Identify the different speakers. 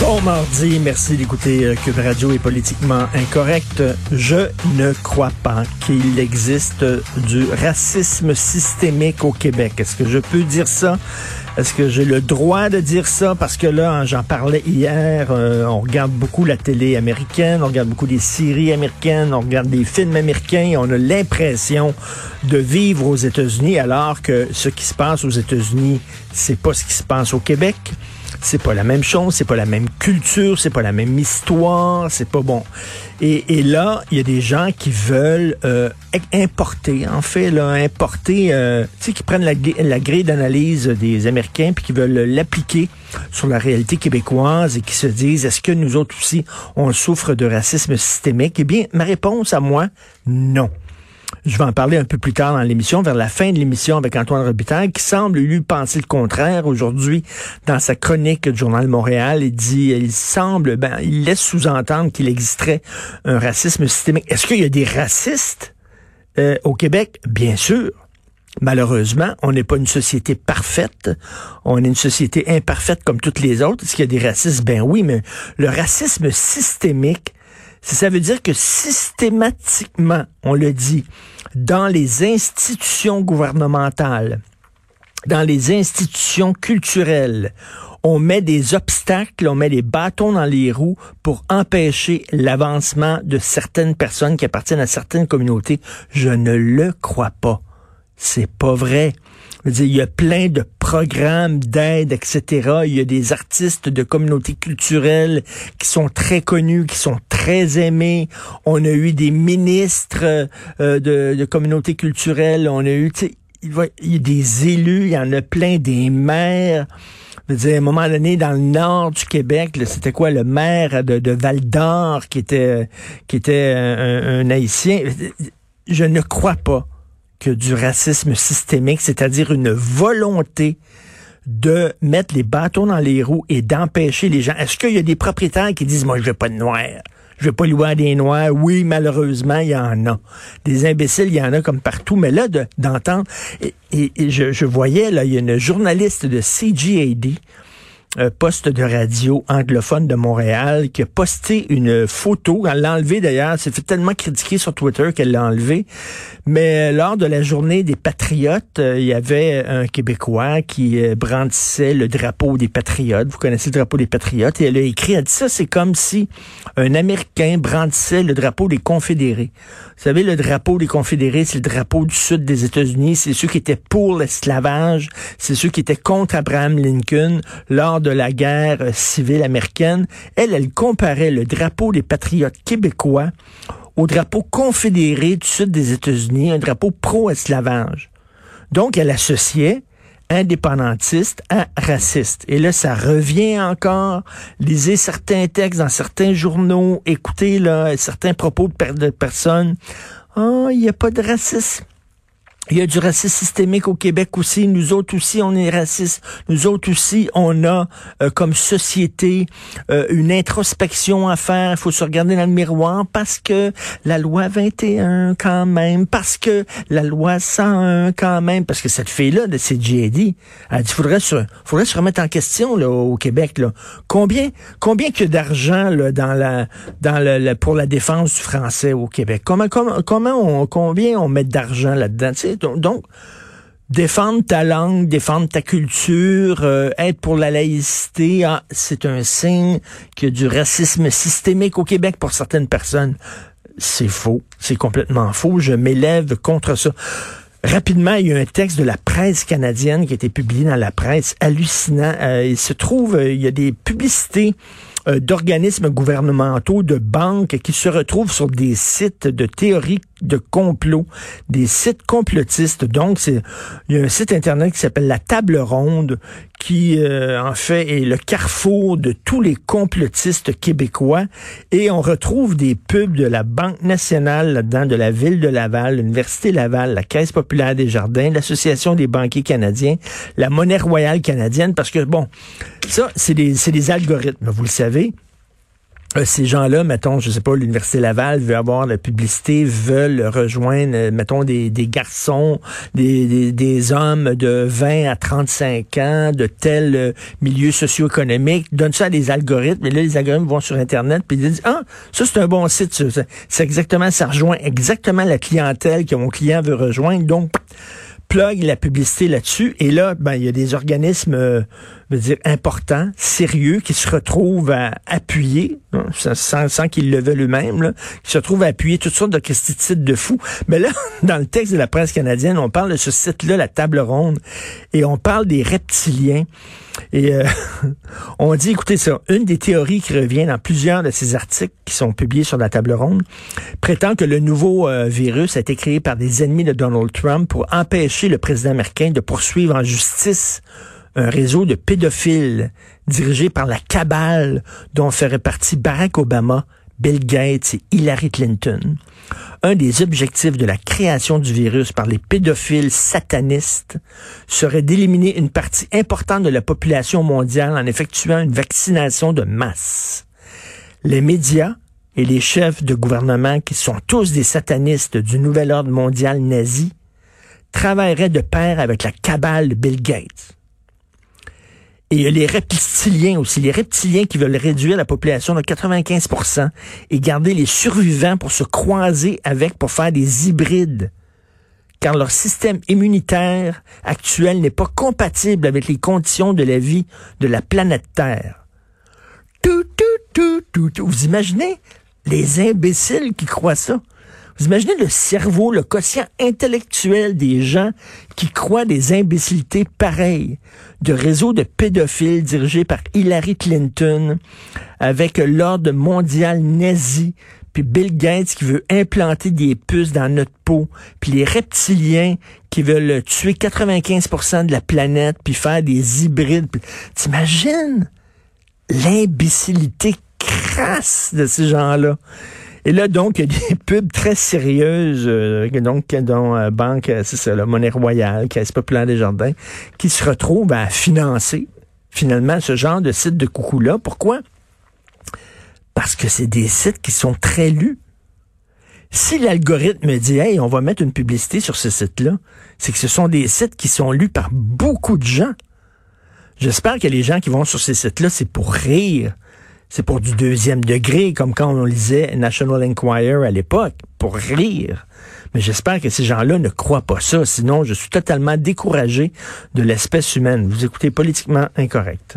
Speaker 1: Bon mardi, merci d'écouter euh, Cube Radio est politiquement incorrect. Je ne crois pas qu'il existe du racisme systémique au Québec. Est-ce que je peux dire ça? Est-ce que j'ai le droit de dire ça? Parce que là, j'en parlais hier, euh, on regarde beaucoup la télé américaine, on regarde beaucoup des séries américaines, on regarde des films américains et on a l'impression de vivre aux États-Unis alors que ce qui se passe aux États-Unis, c'est pas ce qui se passe au Québec c'est pas la même chose, c'est pas la même culture, c'est pas la même histoire, c'est pas bon. Et, là, il y a des gens qui veulent euh, importer, en fait, là, importer, euh, tu sais, qui prennent la, grille d'analyse des Américains puis qui veulent l'appliquer sur la réalité québécoise et qui se disent, est-ce que nous autres aussi, on souffre de racisme systémique? Eh bien, ma réponse à moi, non. Je vais en parler un peu plus tard dans l'émission, vers la fin de l'émission avec Antoine Robitaille, qui semble lui penser le contraire aujourd'hui dans sa chronique du Journal Montréal. Il dit, il semble, ben, il laisse sous-entendre qu'il existerait un racisme systémique. Est-ce qu'il y a des racistes euh, au Québec? Bien sûr. Malheureusement, on n'est pas une société parfaite. On est une société imparfaite comme toutes les autres. Est-ce qu'il y a des racistes? Ben oui, mais le racisme systémique, ça veut dire que systématiquement, on le dit, dans les institutions gouvernementales, dans les institutions culturelles, on met des obstacles, on met des bâtons dans les roues pour empêcher l'avancement de certaines personnes qui appartiennent à certaines communautés. Je ne le crois pas. C'est pas vrai. il y a plein de programmes d'aide, etc. Il y a des artistes de communautés culturelles qui sont très connus, qui sont très aimés. On a eu des ministres euh, de, de communautés culturelles. On a eu, y a des élus, il y en a plein, des maires. Je veux dire, à un moment donné, dans le nord du Québec, c'était quoi le maire de, de Val d'Or qui était qui était un, un haïtien? Je ne crois pas que du racisme systémique, c'est-à-dire une volonté de mettre les bâtons dans les roues et d'empêcher les gens. Est-ce qu'il y a des propriétaires qui disent, moi, je veux pas de noirs? Je veux pas louer des noirs? Oui, malheureusement, il y en a. Des imbéciles, il y en a comme partout. Mais là, d'entendre, et, je, je, voyais, là, il y a une journaliste de CGAD poste de radio anglophone de Montréal qui a posté une photo. Elle l'a enlevé d'ailleurs. C'est fait tellement critiquer sur Twitter qu'elle l'a enlevé. Mais euh, lors de la journée des Patriotes, euh, il y avait un Québécois qui euh, brandissait le drapeau des Patriotes. Vous connaissez le drapeau des Patriotes. Et elle a écrit, elle dit ça, c'est comme si un Américain brandissait le drapeau des Confédérés. Vous savez, le drapeau des Confédérés, c'est le drapeau du sud des États-Unis. C'est ceux qui étaient pour l'esclavage. C'est ceux qui étaient contre Abraham Lincoln lors de la guerre civile américaine, elle, comparait le drapeau des patriotes québécois au drapeau confédéré du sud des États-Unis, un drapeau pro-esclavage. Donc, elle associait indépendantiste à raciste. Et là, ça revient encore. Lisez certains textes dans certains journaux, écoutez là, certains propos de, de personnes. Oh, il n'y a pas de racisme. Il y a du racisme systémique au Québec aussi. Nous autres aussi, on est racistes. Nous autres aussi, on a euh, comme société euh, une introspection à faire. Il faut se regarder dans le miroir parce que la loi 21 quand même, parce que la loi 101 quand même, parce que cette fille-là de CJD, elle dit faudrait se, faudrait se remettre en question là, au Québec. Là. Combien, combien que d'argent dans la, dans le, pour la défense du français au Québec? Comment, comment, comment on, combien on met d'argent là-dedans? Donc, défendre ta langue, défendre ta culture, euh, être pour la laïcité, ah, c'est un signe qu'il y a du racisme systémique au Québec pour certaines personnes. C'est faux, c'est complètement faux. Je m'élève contre ça. Rapidement, il y a un texte de la presse canadienne qui a été publié dans la presse hallucinant. Euh, il se trouve, euh, il y a des publicités d'organismes gouvernementaux, de banques qui se retrouvent sur des sites de théorie de complot, des sites complotistes. Donc, c'est il y a un site internet qui s'appelle la Table Ronde, qui euh, en fait est le carrefour de tous les complotistes québécois. Et on retrouve des pubs de la Banque nationale là-dedans, de la ville de Laval, l'Université Laval, la Caisse populaire des jardins, l'Association des banquiers canadiens, la Monnaie royale canadienne, parce que bon, ça, c'est des, c'est des algorithmes, vous le savez. Euh, ces gens-là, mettons, je sais pas, l'Université Laval veut avoir la publicité, veulent rejoindre, euh, mettons, des, des garçons, des, des, hommes de 20 à 35 ans, de tel euh, milieu socio-économique, donne ça à des algorithmes, et là, les algorithmes vont sur Internet, puis ils disent, ah, ça, c'est un bon site, c'est exactement, ça rejoint exactement la clientèle que mon client veut rejoindre, donc plug la publicité là-dessus. Et là, ben, il y a des organismes, euh, veux dire, importants, sérieux, qui se retrouvent à appuyer, hein, sans, sans qu'ils le veulent eux-mêmes, qui se retrouvent à appuyer toutes sortes de titres de fous. Mais là, dans le texte de la presse canadienne, on parle de ce site-là, la table ronde, et on parle des reptiliens. Et euh, on dit, écoutez ça, une des théories qui revient dans plusieurs de ces articles qui sont publiés sur la table ronde prétend que le nouveau euh, virus a été créé par des ennemis de Donald Trump pour empêcher le président américain de poursuivre en justice un réseau de pédophiles dirigé par la cabale dont ferait partie Barack Obama, Bill Gates et Hillary Clinton. Un des objectifs de la création du virus par les pédophiles satanistes serait d'éliminer une partie importante de la population mondiale en effectuant une vaccination de masse. Les médias et les chefs de gouvernement, qui sont tous des satanistes du nouvel ordre mondial nazi, travailleraient de pair avec la cabale de Bill Gates. Et il y a les reptiliens aussi, les reptiliens qui veulent réduire la population de 95% et garder les survivants pour se croiser avec, pour faire des hybrides. Car leur système immunitaire actuel n'est pas compatible avec les conditions de la vie de la planète Terre. Tout, tout, tout, tout, Vous imaginez les imbéciles qui croient ça? Vous imaginez le cerveau, le quotient intellectuel des gens qui croient des imbécilités pareilles, de réseaux de pédophiles dirigés par Hillary Clinton, avec l'ordre mondial nazi, puis Bill Gates qui veut implanter des puces dans notre peau, puis les reptiliens qui veulent tuer 95% de la planète, puis faire des hybrides. T'imagines l'imbécilité crasse de ces gens-là? Et là, donc, il y a des pubs très sérieuses, euh, donc, dont euh, Banque, euh, c'est ça, la Monnaie Royale, Caisse Populaire des Jardins, qui se retrouvent à financer, finalement, ce genre de site de coucou-là. Pourquoi? Parce que c'est des sites qui sont très lus. Si l'algorithme dit, hey, on va mettre une publicité sur ce site-là, c'est que ce sont des sites qui sont lus par beaucoup de gens. J'espère que les gens qui vont sur ces sites-là, c'est pour rire c'est pour du deuxième degré, comme quand on lisait National Enquirer à l'époque, pour rire. Mais j'espère que ces gens-là ne croient pas ça, sinon je suis totalement découragé de l'espèce humaine. Vous écoutez politiquement incorrect.